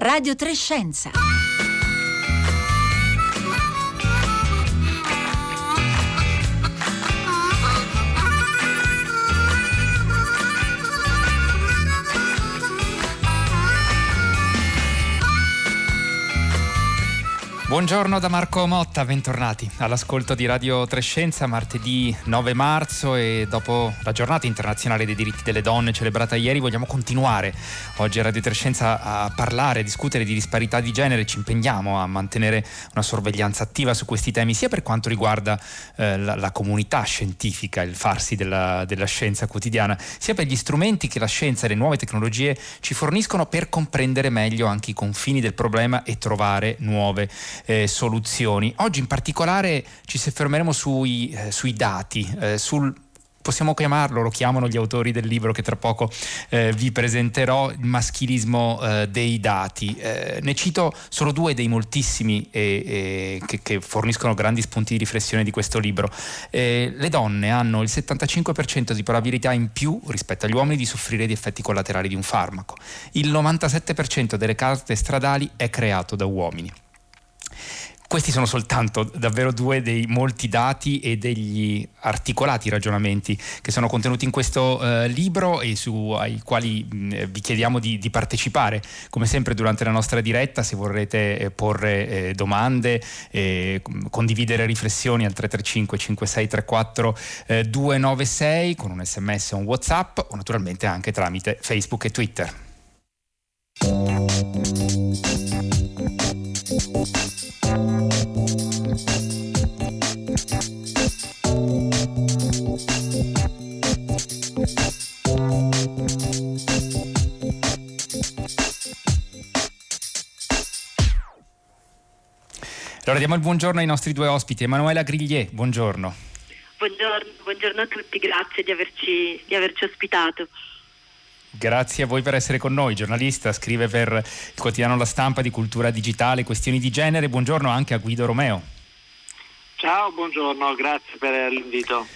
Radio Trescenza. Buongiorno da Marco Motta, bentornati all'ascolto di Radio Trescenza, martedì 9 marzo e dopo la giornata internazionale dei diritti delle donne celebrata ieri vogliamo continuare oggi a Radio Trescenza a parlare, a discutere di disparità di genere, ci impegniamo a mantenere una sorveglianza attiva su questi temi sia per quanto riguarda eh, la, la, comunità scientifica, il farsi della, della scienza quotidiana, sia per gli strumenti che la scienza e le nuove tecnologie ci forniscono per comprendere meglio anche i confini del problema e trovare nuove eh, soluzioni. Oggi in particolare ci soffermeremo sui, eh, sui dati, eh, sul possiamo chiamarlo, lo chiamano gli autori del libro che tra poco eh, vi presenterò, il maschilismo eh, dei dati. Eh, ne cito solo due dei moltissimi che, che, forniscono grandi spunti di riflessione di questo libro. Eh, le donne hanno il 75% di probabilità in più rispetto agli uomini di soffrire di effetti collaterali di un farmaco. Il 97% delle carte stradali è creato da uomini. Questi sono soltanto davvero due dei molti dati e degli articolati ragionamenti che sono contenuti in questo eh, libro e su, ai quali mh, vi chiediamo di, di, partecipare. Come sempre durante la nostra diretta, se vorrete eh, porre eh, domande, condividere riflessioni al 335 5634 296 con un sms o un whatsapp o naturalmente anche tramite Facebook e Twitter. Allora diamo il buongiorno ai nostri due ospiti. Emanuela Griglier, buongiorno. Buongiorno, buongiorno a tutti, grazie di averci, di averci ospitato. Grazie a voi per essere con noi, giornalista, scrive per il quotidiano La Stampa di cultura digitale, questioni di genere. Buongiorno anche a Guido Romeo. Ciao, buongiorno, grazie per l'invito.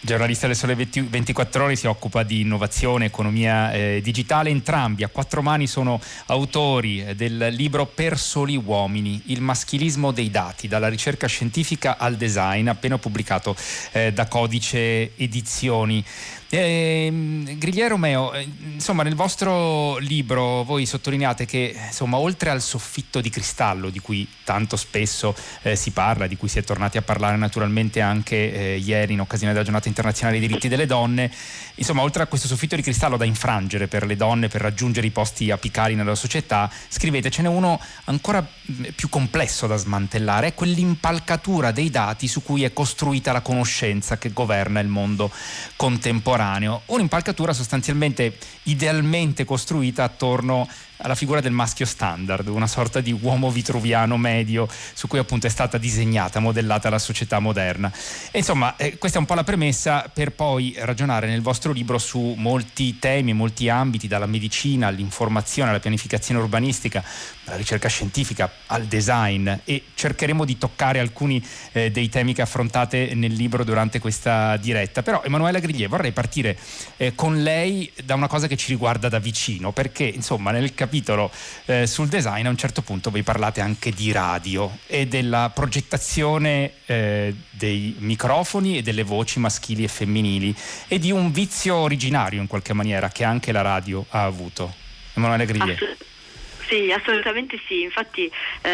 Giornalista del Sole 24 Ore si occupa di innovazione, economia eh, digitale. Entrambi a quattro mani sono autori eh, del libro Per soli uomini, il maschilismo dei dati, dalla ricerca scientifica al design, appena pubblicato eh, da Codice Edizioni. Eh, Grigliero Romeo, insomma, nel vostro libro voi sottolineate che insomma, oltre al soffitto di cristallo di cui tanto spesso eh, si parla, di cui si è tornati a parlare naturalmente anche eh, ieri in occasione della giornata internazionale dei diritti delle donne, insomma, oltre a questo soffitto di cristallo da infrangere per le donne per raggiungere i posti apicali nella società, scrivete ce n'è uno ancora mm, più complesso da smantellare, è quell'impalcatura dei dati su cui è costruita la conoscenza che governa il mondo contemporaneo contemporaneo, un'impalcatura sostanzialmente idealmente costruita attorno alla figura del maschio standard, una sorta di uomo vitruviano medio su cui appunto è stata disegnata, modellata la società moderna. E insomma, eh, questa è un po' la premessa per poi ragionare nel vostro libro su molti temi, molti ambiti, dalla medicina all'informazione, alla pianificazione urbanistica, dalla ricerca scientifica al design e cercheremo di toccare alcuni eh, dei temi che affrontate nel libro durante questa diretta. Però Emanuela Griglie vorrei partire eh, con lei da una cosa che ci riguarda da vicino, perché insomma nel capitolo capitolo eh, sul design a un certo punto vi parlate anche di radio e della progettazione eh, dei microfoni e delle voci maschili e femminili e di un vizio originario in qualche maniera che anche la radio ha avuto. Emanuele Griglie. Sì, assolutamente sì, infatti eh,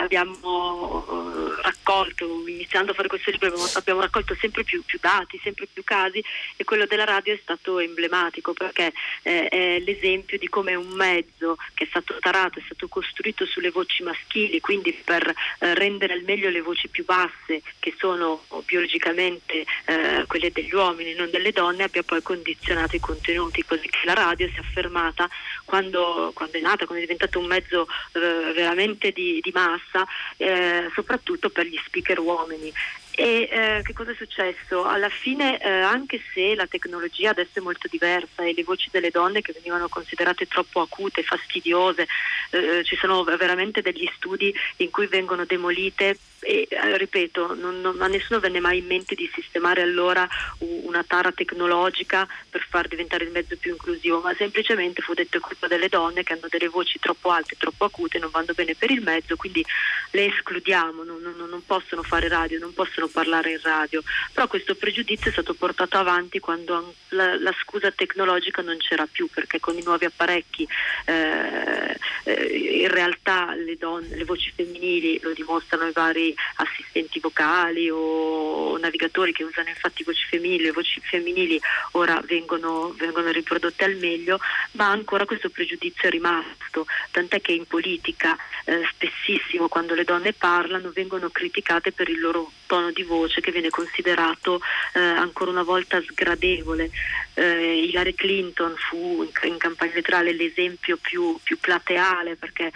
abbiamo eh, raccolto, iniziando a fare questo libro abbiamo, abbiamo raccolto sempre più, più, dati, sempre più casi e quello della radio è stato emblematico perché eh, è l'esempio di come un mezzo che è stato tarato, è stato costruito sulle voci maschili, quindi per eh, rendere al meglio le voci più basse che sono biologicamente eh, quelle degli uomini, non delle donne, abbia poi condizionato i contenuti, così che la radio si è affermata quando, quando è nata, quando è diventata diventato un mezzo eh, veramente di, di massa, eh, soprattutto per gli speaker uomini. E eh, che cosa è successo? Alla fine, eh, anche se la tecnologia adesso è molto diversa e le voci delle donne che venivano considerate troppo acute, fastidiose, eh, ci sono veramente degli studi in cui vengono demolite e eh, ripeto, non, non, a nessuno venne mai in mente di sistemare allora una tara tecnologica per far diventare il mezzo più inclusivo, ma semplicemente fu detto colpa delle donne che hanno delle voci troppo alte, troppo acute, non vanno bene per il mezzo, quindi le escludiamo, non, non, non possono fare radio, non possono parlare in radio. Però questo pregiudizio è stato portato avanti quando la, la scusa tecnologica non c'era più, perché con i nuovi apparecchi eh, eh, in realtà le donne, le voci femminili lo dimostrano i vari assistenti vocali o navigatori che usano infatti voci femminili, le voci femminili ora vengono, vengono riprodotte al meglio, ma ancora questo pregiudizio è rimasto, tant'è che in politica eh, spessissimo quando le donne parlano vengono criticate per il loro tono di voce che viene considerato eh, ancora una volta sgradevole. Eh, Hillary Clinton fu in, in campagna elettorale l'esempio più, più plateale perché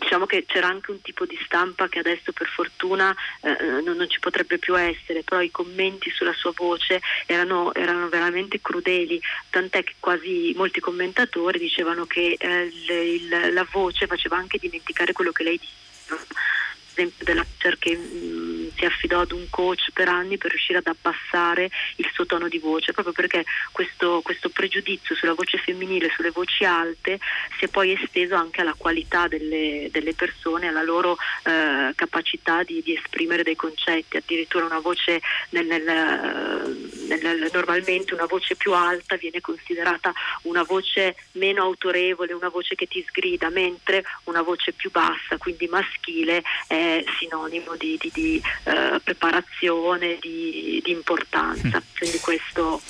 diciamo che c'era anche un tipo di stampa che adesso per fortuna eh, non, non, ci potrebbe più essere, però i commenti sulla sua voce erano, erano veramente crudeli, tant'è che quasi molti commentatori dicevano che eh, il, il, la voce faceva anche dimenticare quello che lei diceva esempio della Cher che mh, mm, si affidò ad un coach per anni per riuscire ad abbassare il suo tono di voce, proprio perché questo, questo pregiudizio sulla voce femminile, sulle voci alte, si è poi esteso anche alla qualità delle, delle persone, alla loro eh, capacità di, di, esprimere dei concetti, addirittura una voce nel, nel, nel, normalmente una voce più alta viene considerata una voce meno autorevole, una voce che ti sgrida, mentre una voce più bassa, quindi maschile, è sinonimo di, di, di uh, preparazione, di, di importanza. Mm. Quindi questo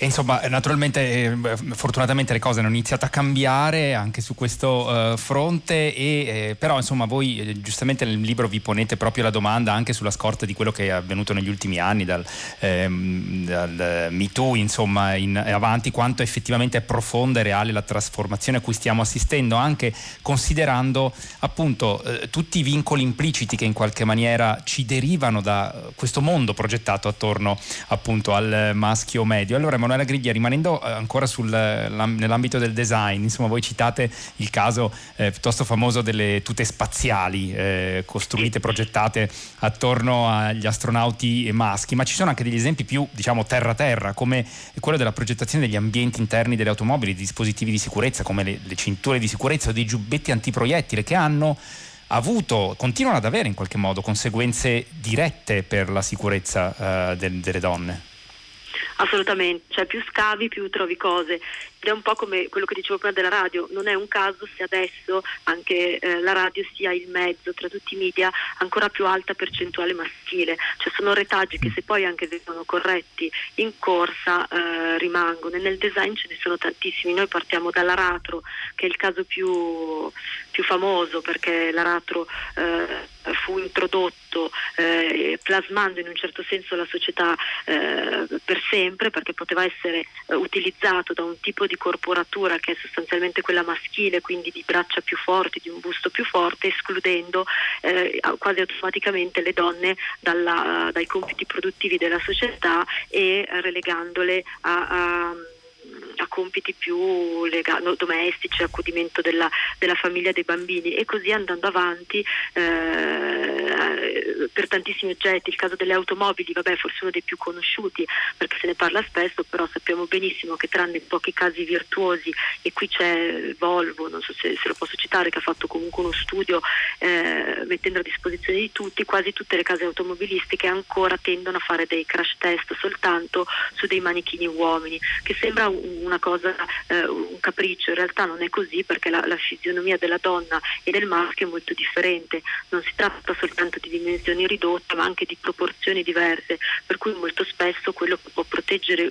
e insomma, naturalmente, eh, fortunatamente le cose hanno iniziato a cambiare anche su questo uh, fronte, e, eh, però insomma voi eh, giustamente nel libro vi ponete proprio la domanda anche sulla scorta di quello che è avvenuto negli ultimi anni, dal, ehm, dal MeToo insomma in avanti, quanto effettivamente è profonda e reale la trasformazione a cui stiamo assistendo, anche considerando appunto eh, tutti i vincoli impliciti che in qualche maniera ci derivano da questo mondo progettato attorno appunto al maschio medio. Allora, Emanuela Griglia, rimanendo eh, ancora sul, nell'ambito del design, insomma voi citate il caso eh, piuttosto famoso delle tute spaziali eh, costruite, progettate attorno agli astronauti maschi, ma ci sono anche degli esempi più diciamo terra-terra, come quello della progettazione degli ambienti interni delle automobili, di dispositivi di sicurezza come le, le cinture di sicurezza o dei giubbetti antiproiettile che hanno avuto, continuano ad avere in qualche modo conseguenze dirette per la sicurezza uh, de, delle donne. Assolutamente, cioè più scavi più trovi cose ed è un po' come quello che dicevo prima della radio, non è un caso se adesso anche eh, la radio sia il mezzo tra tutti i media ancora più alta percentuale maschile, cioè sono retaggi che se poi anche vengono corretti in corsa eh, rimangono. E nel design ce ne sono tantissimi, noi partiamo dall'aratro che è il caso più, più famoso perché l'aratro eh, fu introdotto eh, plasmando in un certo senso la società eh, per sempre perché poteva essere eh, utilizzato da un tipo di corporatura che è sostanzialmente quella maschile, quindi di braccia più forti, di un busto più forte, escludendo eh, quasi automaticamente le donne dalla, dai compiti produttivi della società e relegandole a, a a compiti più lega- no, domestici, accudimento della, della, famiglia dei bambini e così andando avanti eh, per tantissimi oggetti. Il caso delle automobili, vabbè, forse uno dei più conosciuti perché se ne parla spesso, però sappiamo benissimo che tranne pochi casi virtuosi e qui c'è Volvo, non so se, se lo posso citare, che ha fatto comunque uno studio eh, mettendo a disposizione di tutti, quasi tutte le case automobilistiche ancora tendono a fare dei crash test soltanto su dei manichini uomini, che sembra un, una cosa, eh, un capriccio, in realtà non è così perché la, la fisionomia della donna e del maschio è molto differente, non si tratta soltanto di dimensioni ridotte ma anche di proporzioni diverse, per cui molto spesso quello che può proteggere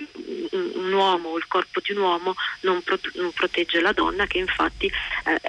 un, un uomo o il corpo di un uomo non, pro, non protegge la donna che infatti eh,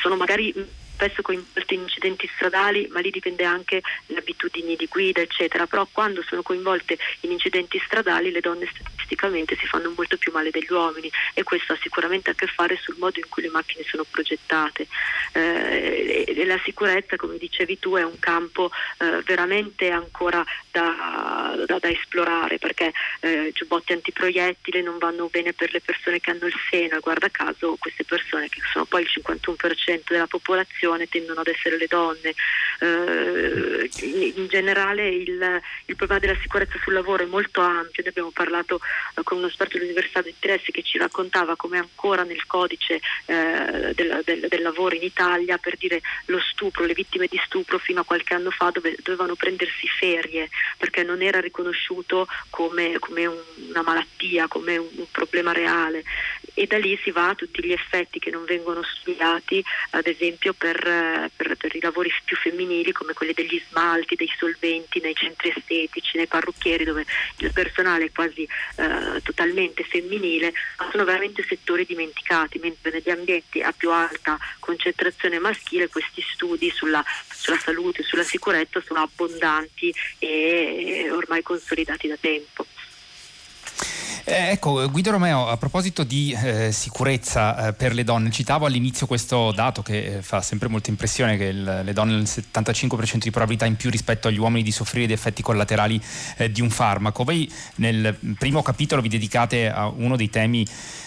sono magari spesso coinvolte in incidenti stradali, ma lì dipende anche le abitudini di guida, eccetera. Però quando sono coinvolte in incidenti stradali le donne statisticamente si fanno molto più male degli uomini e questo ha sicuramente a che fare sul modo in cui le macchine sono progettate. Eh, e la sicurezza, come dicevi tu, è un campo eh, veramente ancora da, da, da esplorare perché eh, giubbotti antiproiettile non vanno bene per le persone che hanno il seno e guarda caso queste persone che sono poi il 51% della popolazione tendono ad essere le donne. Eh, in generale il, il, problema della sicurezza sul lavoro è molto ampio, ne abbiamo parlato con uno esperto dell'Università di Trieste che ci raccontava come ancora nel codice eh, del, del, del, lavoro in Italia per dire lo stupro, le vittime di stupro fino a qualche anno fa dove, dovevano prendersi ferie perché non era riconosciuto come, come un, una malattia, come un, un problema reale e da lì si va a tutti gli effetti che non vengono studiati, ad esempio per, per, per, i lavori più femminili come quelli degli smalti, dei solventi nei centri estetici, nei parrucchieri dove il personale è quasi eh, totalmente femminile, ma sono veramente settori dimenticati, mentre negli ambienti a più alta concentrazione maschile questi studi sulla, sulla salute, sulla sicurezza sono abbondanti e ormai consolidati da tempo. Eh, ecco, Guido Romeo, a proposito di eh, sicurezza eh, per le donne, citavo all'inizio questo dato che eh, fa sempre molta impressione, che il, le donne hanno il 75% di probabilità in più rispetto agli uomini di soffrire di effetti collaterali eh, di un farmaco. Voi nel primo capitolo vi dedicate a uno dei temi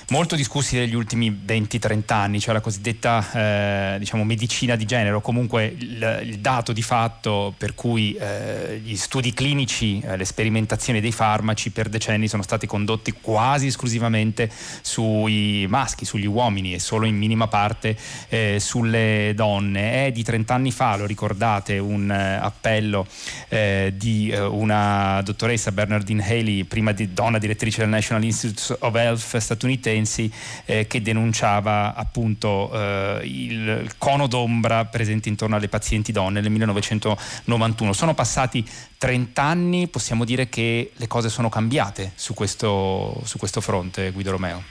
molto discussi negli ultimi 20-30 anni, cioè la cosiddetta eh, diciamo, medicina di genere, o comunque il, il, dato di fatto per cui eh, gli studi clinici, eh, le sperimentazioni dei farmaci per decenni sono stati condotti quasi esclusivamente sui maschi, sugli uomini e solo in minima parte eh, sulle donne. È di 30 anni fa, lo ricordate, un eh, appello eh, di una dottoressa Bernardine Haley, prima di donna direttrice del National Institute of Health statunitense, Renzi eh, che denunciava appunto eh, il, cono d'ombra presente intorno alle pazienti donne nel 1991. Sono passati 30 anni, possiamo dire che le cose sono cambiate su questo, su questo fronte, Guido Romeo.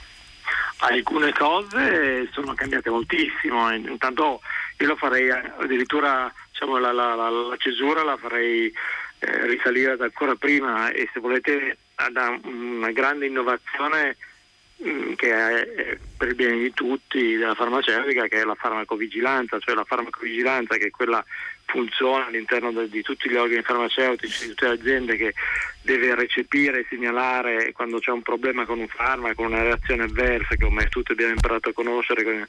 Alcune cose sono cambiate moltissimo, intanto io lo farei addirittura diciamo, la, la, la, la, cesura la farei eh, risalire ancora prima e se volete da una grande innovazione che è per il bene di tutti della farmaceutica che è la farmacovigilanza, cioè la farmacovigilanza che è quella funziona all'interno di tutti gli organi farmaceutici, di tutte le aziende che deve recepire e segnalare quando c'è un problema con un farmaco, una reazione avversa che ormai tutti abbiamo imparato a conoscere con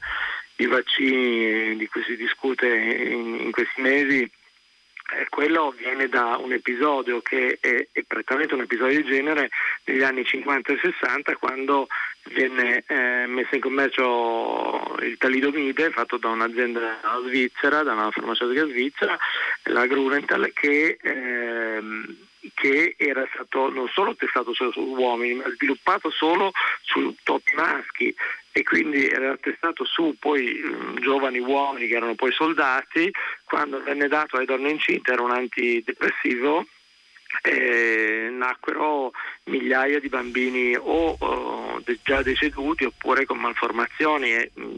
i vaccini di cui si discute in, in questi mesi. Eh, quello viene da un episodio che è, è, prettamente un episodio di genere negli anni 50 e 60 quando venne eh, messo in commercio il talidomide fatto da un'azienda svizzera, da una farmaceutica svizzera, la Grunenthal, che, ehm, che era stato non solo testato solo su uomini, ma sviluppato solo su topi maschi. E quindi era testato su poi um, giovani uomini che erano poi soldati, quando venne dato alle donne incinte era un antidepressivo eh, nacquero migliaia di bambini o, o già deceduti oppure con malformazioni e mh, mm,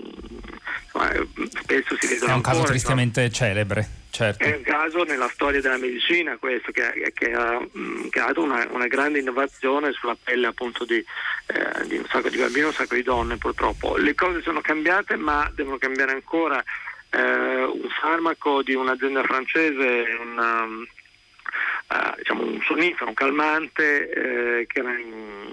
insomma, spesso si vedono È un caso ancora, tristemente no? celebre. Certo. È un caso nella storia della medicina questo che, che ha mh, creato una, una, grande innovazione sulla pelle appunto di, eh, di, un sacco di bambini e un sacco di donne purtroppo. Le cose sono cambiate ma devono cambiare ancora. Eh, un farmaco di un'azienda francese, una, diciamo un sonnifero, un calmante eh, che,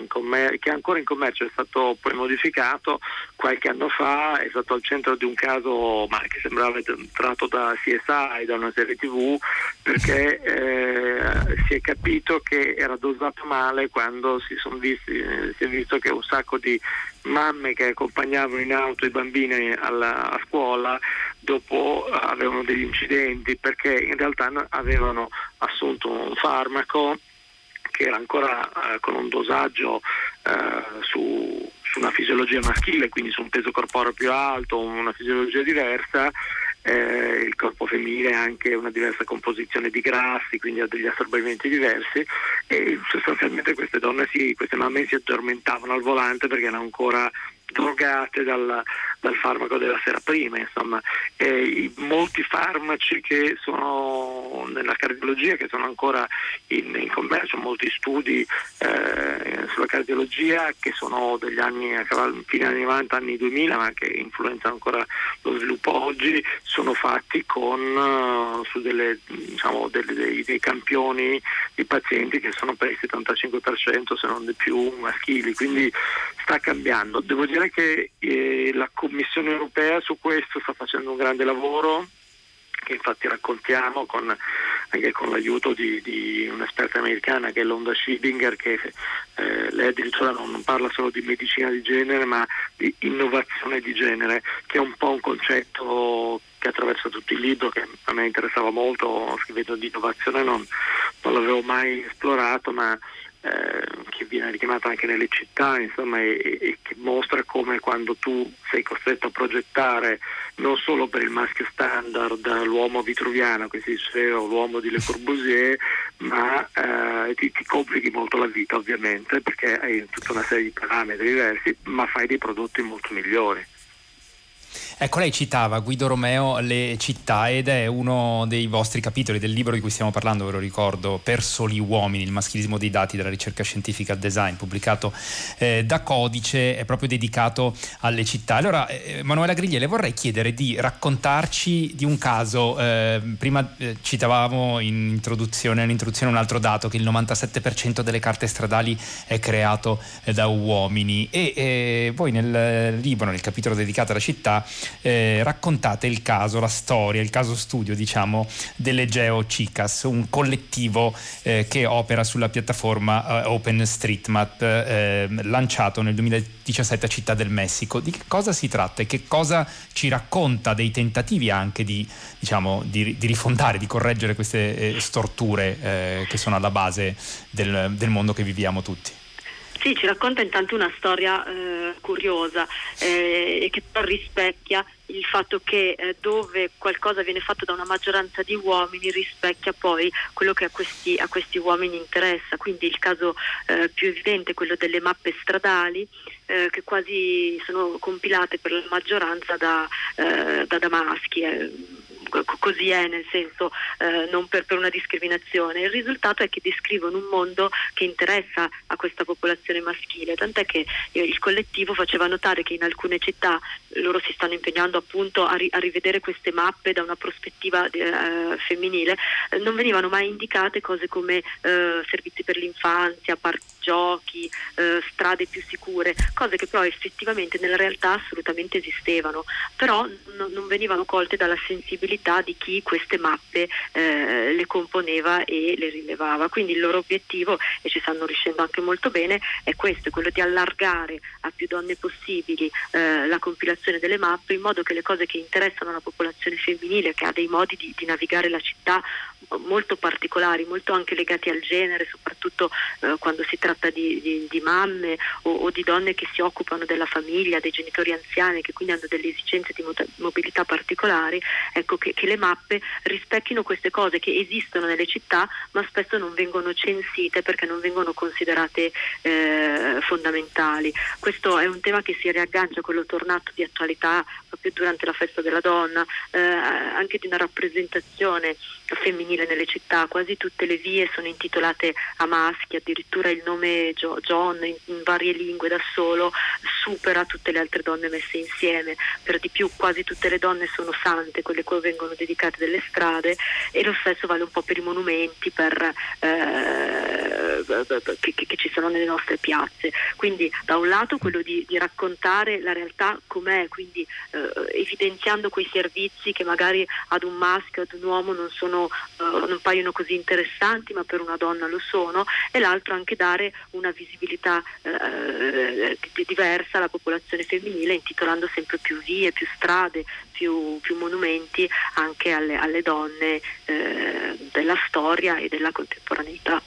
commer- che, è ancora in commercio, è stato poi modificato qualche anno fa, è stato al centro di un caso ma che sembrava tratto da CSI, da una serie tv, perché eh, si è capito che era dosato male quando si, visti, si è visto che un sacco di mamme che accompagnavano in auto i bambini alla, a scuola dopo avevano degli incidenti perché in realtà avevano assunto un farmaco che era ancora eh, con un dosaggio eh, su, su, una fisiologia maschile, quindi su un peso corporeo più alto, una fisiologia diversa, eh, il corpo femminile ha anche una diversa composizione di grassi, quindi ha degli assorbimenti diversi e sostanzialmente queste donne, si, queste mamme si addormentavano al volante perché erano ancora drogate dal, dal farmaco della sera prima, insomma, eh, molti farmaci che sono nella cardiologia, che sono ancora in, in commercio, molti studi eh, sulla cardiologia che sono degli anni, fine anni 90, anni 2000, ma che influenzano ancora lo sviluppo oggi, sono fatti con, uh, su delle, diciamo, delle, dei, dei, campioni di pazienti che sono per il 75% se non di più maschili, quindi sta cambiando. Devo dire che eh, la Commissione europea su questo sta facendo un grande lavoro che infatti raccontiamo con, anche con l'aiuto di, di, un'esperta americana che è Londa Schibinger che eh, lei addirittura non, non, parla solo di medicina di genere ma di innovazione di genere che è un po' un concetto che attraversa tutto il libro che a me interessava molto scrivendo di innovazione non, non l'avevo mai esplorato ma che viene richiamata anche nelle città, insomma, e, e, che mostra come quando tu sei costretto a progettare non solo per il maschio standard l'uomo vitruviano che si diceva o l'uomo di Le Corbusier, ma eh, ti, ti, complichi molto la vita ovviamente perché hai tutta una serie di parametri diversi, ma fai dei prodotti molto migliori. Ecco, lei citava Guido Romeo le città ed è uno dei vostri capitoli del libro di cui stiamo parlando, ve lo ricordo, Per soli uomini, il maschilismo dei dati della ricerca scientifica al design, pubblicato eh, da Codice, è proprio dedicato alle città. Allora, eh, Emanuela Grigliele, vorrei chiedere di raccontarci di un caso, eh, prima eh, citavamo in introduzione, nell'introduzione un altro dato, che il 97% delle carte stradali è creato eh, da uomini e eh, voi nel libro, nel capitolo dedicato alla città, eh, raccontate il caso, la storia, il caso studio diciamo delle Geo Chicas, un collettivo eh, che opera sulla piattaforma eh, OpenStreetMap eh, lanciato nel 2017 a Città del Messico. Di che cosa si tratta e che cosa ci racconta dei tentativi anche di, diciamo, di, di rifondare, di correggere queste eh, storture eh, che sono alla base del, del mondo che viviamo tutti? Sì, ci racconta intanto una storia eh, curiosa eh, e che però rispecchia il fatto che eh, dove qualcosa viene fatto da una maggioranza di uomini rispecchia poi quello che a questi, a questi uomini interessa. Quindi il caso eh, più evidente è quello delle mappe stradali eh, che quasi sono compilate per la maggioranza da, eh, da, da maschi così è, nel senso eh, non per, per, una discriminazione. Il risultato è che descrivono un mondo che interessa a questa popolazione maschile, tant'è che eh, il collettivo faceva notare che in alcune città loro si stanno impegnando appunto a, ri, a rivedere queste mappe da una prospettiva eh, femminile, eh, non venivano mai indicate cose come eh, servizi per l'infanzia, parchi giochi, eh, strade più sicure, cose che però effettivamente nella realtà assolutamente esistevano, però n- non venivano colte dalla sensibilità di chi queste mappe eh, le componeva e le rilevava. Quindi il loro obiettivo, e ci stanno riuscendo anche molto bene, è questo, quello di allargare a più donne possibili eh, la compilazione delle mappe in modo che le cose che interessano la popolazione femminile, che ha dei modi di, di navigare la città molto particolari, molto anche legati al genere, soprattutto eh, quando si tratta di, di, di mamme o, o, di donne che si occupano della famiglia, dei genitori anziani che quindi hanno delle esigenze di mobilità particolari, ecco che, che le mappe rispecchino queste cose che esistono nelle città ma spesso non vengono censite perché non vengono considerate eh, fondamentali. Questo è un tema che si riaggancia a quello tornato di attualità proprio durante la festa della donna, eh, anche di una rappresentazione femminile nelle città, quasi tutte le vie sono intitolate a maschi, addirittura il nome jo- John in, in, varie lingue da solo supera tutte le altre donne messe insieme, per di più quasi tutte le donne sono sante, quelle cui vengono dedicate delle strade e lo stesso vale un po' per i monumenti per, eh, che, che, ci sono nelle nostre piazze. Quindi da un lato quello di, di raccontare la realtà com'è, quindi eh, evidenziando quei servizi che magari ad un maschio, ad un uomo non sono uh, non paiono così interessanti, ma per una donna lo sono, e l'altro anche dare una visibilità uh, diversa alla popolazione femminile, intitolando sempre più vie, più strade, più, più monumenti anche alle, alle donne uh, della storia e della contemporaneità.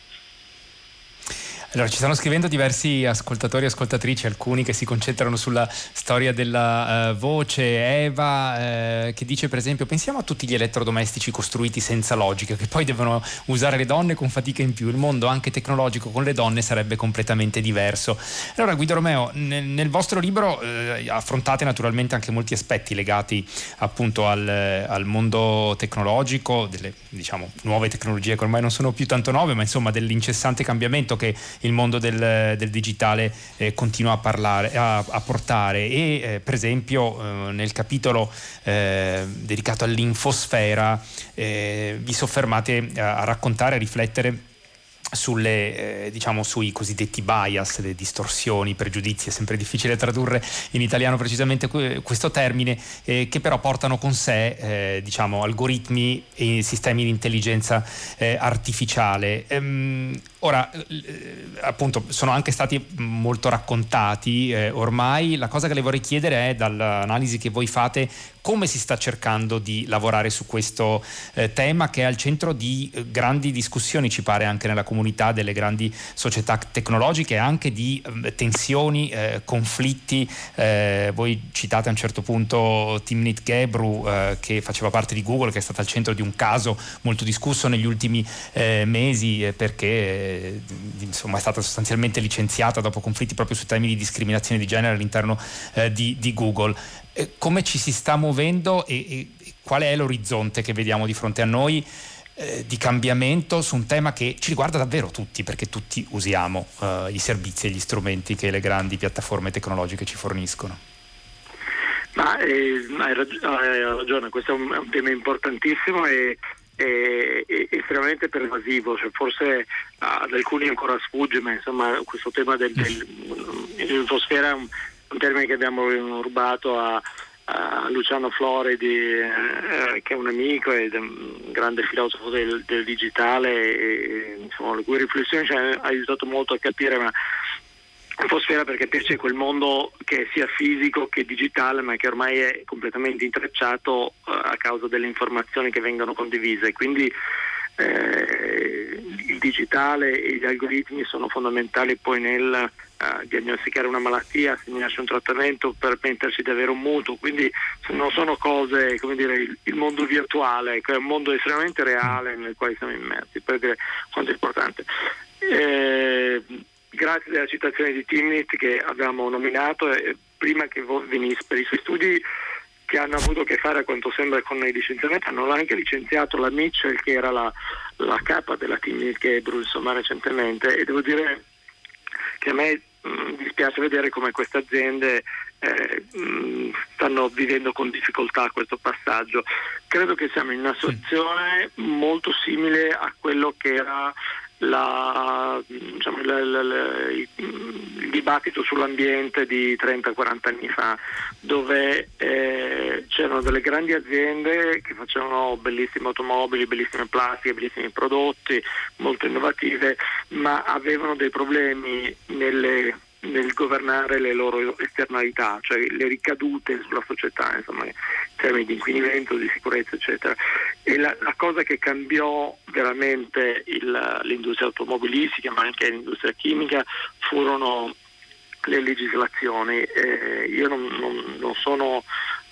Allora, ci stanno scrivendo diversi ascoltatori e ascoltatrici, alcuni che si concentrano sulla storia della uh, voce. Eva uh, che dice per esempio, pensiamo a tutti gli elettrodomestici costruiti senza logica, che poi devono usare le donne con fatica in più. Il mondo anche tecnologico con le donne sarebbe completamente diverso. Allora, Guido Romeo, nel, nel vostro libro uh, affrontate naturalmente anche molti aspetti legati appunto al, al mondo tecnologico, delle diciamo, nuove tecnologie che ormai non sono più tanto nuove, ma insomma dell'incessante cambiamento che il mondo del, del digitale eh, continua a, parlare, a, a portare e eh, per esempio eh, nel capitolo eh, dedicato all'infosfera eh, vi soffermate a, a raccontare, a riflettere sulle, eh, diciamo, sui cosiddetti bias, le distorsioni, i pregiudizi, è sempre difficile tradurre in italiano precisamente questo termine, eh, che però portano con sé eh, diciamo, algoritmi e sistemi di intelligenza artificiale. Ehm, ora, appunto, sono anche stati molto raccontati eh, ormai, la cosa che le vorrei chiedere è dall'analisi che voi fate come si sta cercando di lavorare su questo eh, tema che è al centro di eh, grandi discussioni, ci pare, anche nella comunità delle grandi società tecnologiche, anche di eh, tensioni, eh, conflitti. Eh, voi citate a un certo punto Timnit Gebru, eh, che faceva parte di Google, che è stata al centro di un caso molto discusso negli ultimi mesi perché insomma, è stata sostanzialmente licenziata dopo conflitti proprio su temi di discriminazione di genere all'interno di, di Google eh, come ci si sta muovendo e, e, qual è l'orizzonte che vediamo di fronte a noi eh, di cambiamento su un tema che ci riguarda davvero tutti, perché tutti usiamo eh, i servizi e gli strumenti che le grandi piattaforme tecnologiche ci forniscono. Ma eh, hai, ragione, questo è un, è un tema importantissimo e è, estremamente pervasivo, cioè forse ad alcuni ancora sfugge, ma insomma questo tema del, del, dell'infosfera è un, un termine che abbiamo rubato a, a Luciano Floridi, eh, che è un amico ed è un grande filosofo del, del digitale, e, insomma, le cui riflessioni ci hanno aiutato molto a capire, ma Infosfera perché piace quel mondo che è sia fisico che digitale ma che ormai è completamente intrecciato uh, a causa delle informazioni che vengono condivise. Quindi eh, il digitale e gli algoritmi sono fondamentali poi nel uh, diagnosticare una malattia, assegnarci un trattamento, permetterci di avere un mutuo, quindi non sono cose, come dire, il, il mondo virtuale, che è un mondo estremamente reale nel quale siamo immersi, per dire quanto è importante. Eh, grazie alla citazione di Timnit che abbiamo nominato, eh, prima che venisse per i suoi studi che hanno avuto a che fare a quanto sembra con i licenziamenti, hanno anche licenziato la Mitchell che era la, la capa della Timnit che è insomma recentemente. E devo dire che a me mh, mm, dispiace vedere come queste aziende eh, mh, mm, stanno vivendo con difficoltà questo passaggio. Credo che siamo in una situazione molto simile a quello che era la, diciamo, la, la, il, il, dibattito sull'ambiente di 30-40 anni fa, dove eh, c'erano delle grandi aziende che facevano bellissime automobili, bellissime plastiche, bellissimi prodotti, molto innovative, ma avevano dei problemi nelle nel governare le loro esternalità, cioè le ricadute sulla società, insomma, in termini di inquinamento, di sicurezza, eccetera. E la, la cosa che cambiò veramente il, l'industria automobilistica, ma anche l'industria chimica, furono le legislazioni. Eh, io non, non, non sono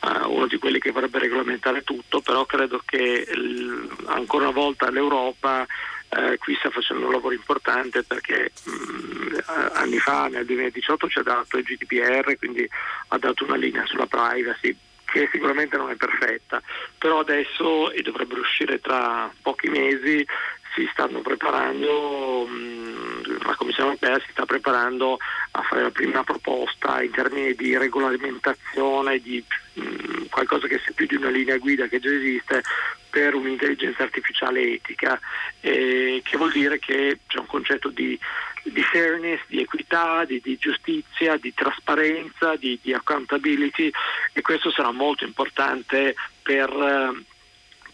uh, uno di quelli che vorrebbe regolamentare tutto, però credo che l, ancora una volta l'Europa eh, qui sta facendo un lavoro importante perché mh, mm, anni fa, nel 2018, ci ha dato il GDPR, quindi ha dato una linea sulla privacy che sicuramente non è perfetta, però adesso, e dovrebbero uscire tra pochi mesi, si stanno preparando, mh, la Commissione europea si sta preparando a fare la prima proposta in termini di regolamentazione di mh, qualcosa che sia più di una linea guida che già esiste per un'intelligenza artificiale etica, eh, che vuol dire che c'è un concetto di, di fairness, di equità, di, di, giustizia, di trasparenza, di, di accountability e questo sarà molto importante per eh,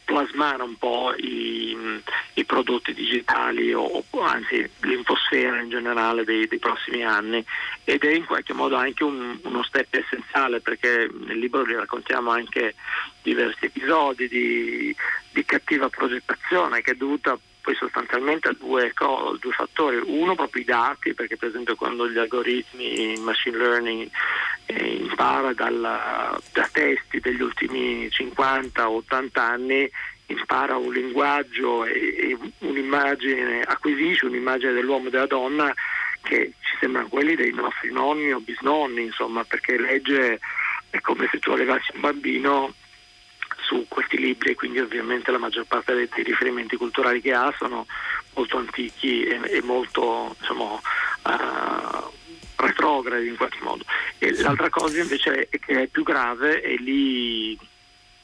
plasmare un po' i, i prodotti digitali o, o, anzi l'infosfera in generale dei, dei, prossimi anni ed è in qualche modo anche un, uno step essenziale perché nel libro li raccontiamo anche diversi episodi di, di cattiva progettazione che è dovuta poi sostanzialmente a due, due, fattori. Uno proprio i dati, perché per esempio quando gli algoritmi in machine learning eh, impara dalla, da testi degli ultimi 50-80 anni, impara un linguaggio e, e un'immagine, acquisisce un'immagine dell'uomo e della donna che ci sembrano quelli dei nostri nonni o bisnonni, insomma, perché legge è come se tu allevassi un bambino su questi libri e quindi ovviamente la maggior parte dei, riferimenti culturali che ha sono molto antichi e, e molto diciamo, uh, retrogradi in qualche modo. E l'altra cosa invece è che è più grave e lì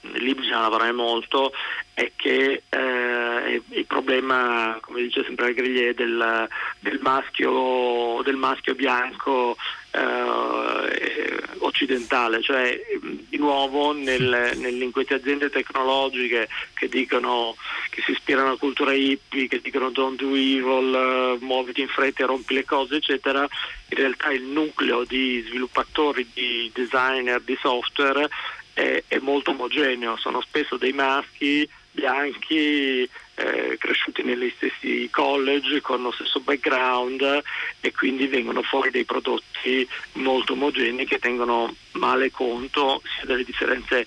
libro bisogna lavorare molto, è che eh, il problema, come dice sempre Griglie, del, del, maschio, del maschio bianco eh, occidentale, cioè di nuovo nel, in queste aziende tecnologiche che dicono che si ispirano alla cultura hippie, che dicono don't do evil, uh, muoviti in fretta rompi le cose, eccetera, in realtà il nucleo di sviluppatori, di designer, di software è, è molto omogeneo, sono spesso dei maschi bianchi eh, cresciuti negli stessi college con lo stesso background e quindi vengono fuori dei prodotti molto omogenei che tengono male conto sia delle differenze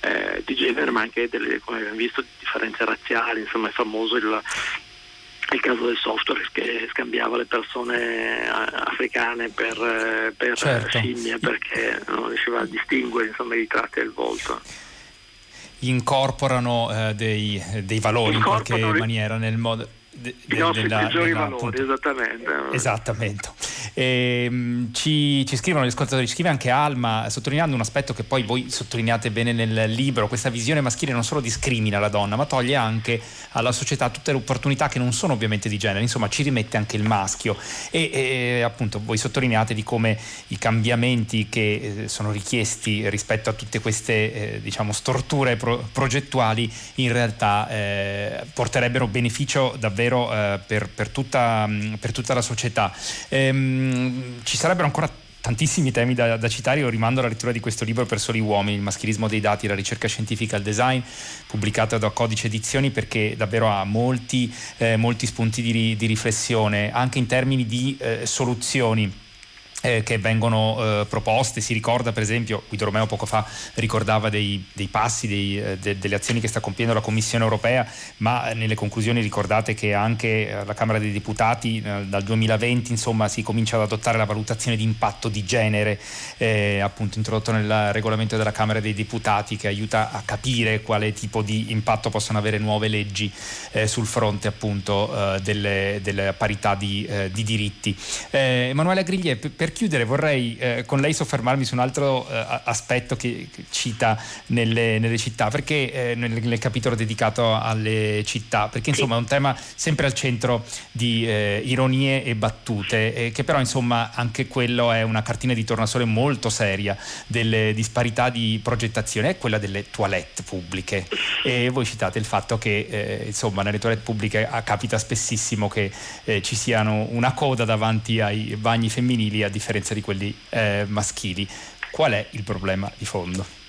eh, di genere ma anche delle, come abbiamo visto, differenze razziali, insomma è famoso il, il caso del software che scambiava le persone eh, africane per, eh, per certo. scimmie perché non riusciva a distinguere insomma, i tratti del volto incorporano eh, dei, dei, valori in qualche maniera nel modo de, de, I nostri della, peggiori della, valori, appunto, esattamente. Esattamente. E, ehm, ci, ci, scrivono gli ascoltatori, ci scrive anche Alma, sottolineando un aspetto che poi voi sottolineate bene nel libro, questa visione maschile non solo discrimina la donna, ma toglie anche alla società tutte le opportunità che non sono ovviamente di genere, insomma ci rimette anche il maschio. E, e appunto voi sottolineate di come i cambiamenti che eh, sono richiesti rispetto a tutte queste eh, diciamo storture pro, progettuali in realtà eh, porterebbero beneficio davvero davvero eh, per, per, tutta, mm, per, tutta, la società. Ehm, ci sarebbero ancora tantissimi temi da, da, citare, io rimando alla lettura di questo libro per soli uomini, il maschilismo dei dati, la ricerca scientifica al design, pubblicato da Codice Edizioni perché davvero ha molti, eh, molti spunti di, di, riflessione, anche in termini di eh, soluzioni eh, che vengono eh, proposte, si ricorda per esempio, Guido Romeo poco fa ricordava dei, dei passi, dei, eh, de, delle azioni che sta compiendo la Commissione europea, ma nelle conclusioni ricordate che anche alla Camera dei Deputati eh, dal 2020 insomma, si comincia ad adottare la valutazione di impatto di genere, eh, appunto introdotto nel regolamento della Camera dei Deputati che aiuta a capire quale tipo di impatto possono avere nuove leggi eh, sul fronte appunto delle, delle, parità di, di diritti. Emanuele Griglie, per per chiudere vorrei eh, con lei soffermarmi su un altro eh, aspetto che, che cita nelle, nelle, città, perché eh, nel, nel, capitolo dedicato alle città, perché insomma è un tema sempre al centro di eh, ironie e battute, eh, che però insomma anche quello è una cartina di tornasole molto seria delle disparità di progettazione, è quella delle toilette pubbliche. E voi citate il fatto che eh, insomma nelle toilette pubbliche capita spessissimo che ci siano una coda davanti ai bagni femminili a differenza di quelli eh, maschili. Qual è il problema di fondo?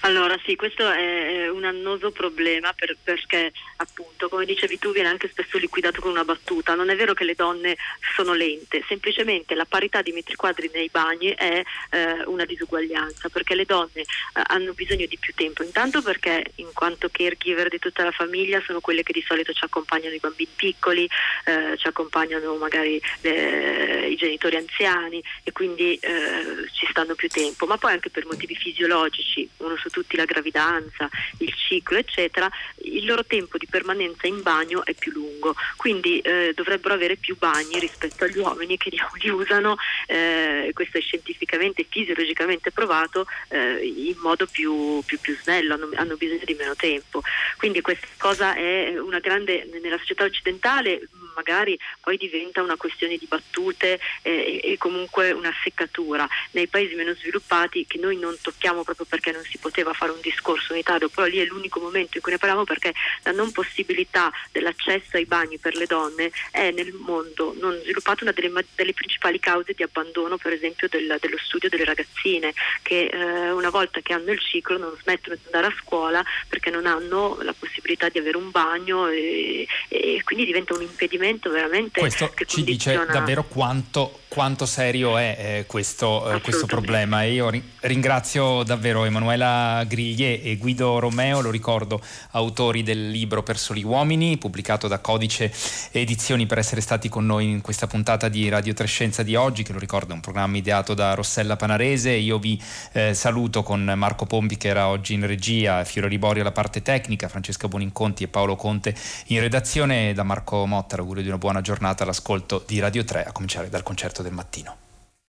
Allora sì, questo è un annoso problema per, perché appunto, come dicevi tu, viene anche spesso liquidato con una battuta. Non è vero che le donne sono lente, semplicemente la parità di metri quadri nei bagni è eh, una disuguaglianza, perché le donne eh, hanno bisogno di più tempo. Intanto perché in quanto caregiver di tutta la famiglia sono quelle che di solito ci accompagnano i bambini piccoli, eh, ci accompagnano magari le, i genitori anziani e quindi eh, ci stanno più tempo, ma poi anche per motivi fisiologici, uno su tutti la gravidanza, il ciclo, eccetera, il loro tempo di permanenza in bagno è più lungo, quindi eh, dovrebbero avere più bagni rispetto agli uomini che li, usano, eh, questo è scientificamente e fisiologicamente provato, eh, in modo più, più, più snello, hanno, hanno, bisogno di meno tempo. Quindi questa cosa è una grande, nella società occidentale magari poi diventa una questione di battute eh, e comunque una seccatura. Nei paesi meno sviluppati che noi non tocchiamo proprio perché non si poteva fare un discorso unitario, però lì è l'unico momento in cui ne parliamo perché la non possibilità dell'accesso ai bagni per le donne è nel mondo non sviluppato una delle, delle principali cause di abbandono per esempio del, dello studio delle ragazzine che eh, una volta che hanno il ciclo non smettono di andare a scuola perché non hanno la possibilità di avere un bagno e, e quindi diventa un impedimento elemento veramente questo ci dice davvero quanto, quanto serio è eh, questo, eh, questo, problema. E io ringrazio davvero Emanuela Griglie e Guido Romeo lo ricordo autori del libro Per soli uomini pubblicato da Codice Edizioni per essere stati con noi in questa puntata di Radio Trescenza di oggi che lo ricordo è un programma ideato da Rossella Panarese. Io vi eh, saluto con Marco Pompi che era oggi in regia Fiore Ribori alla parte tecnica Francesca Boninconti e Paolo Conte in redazione da Marco Motta l'augurio di una buona giornata all'ascolto di Radio 3, a cominciare dal concerto del mattino.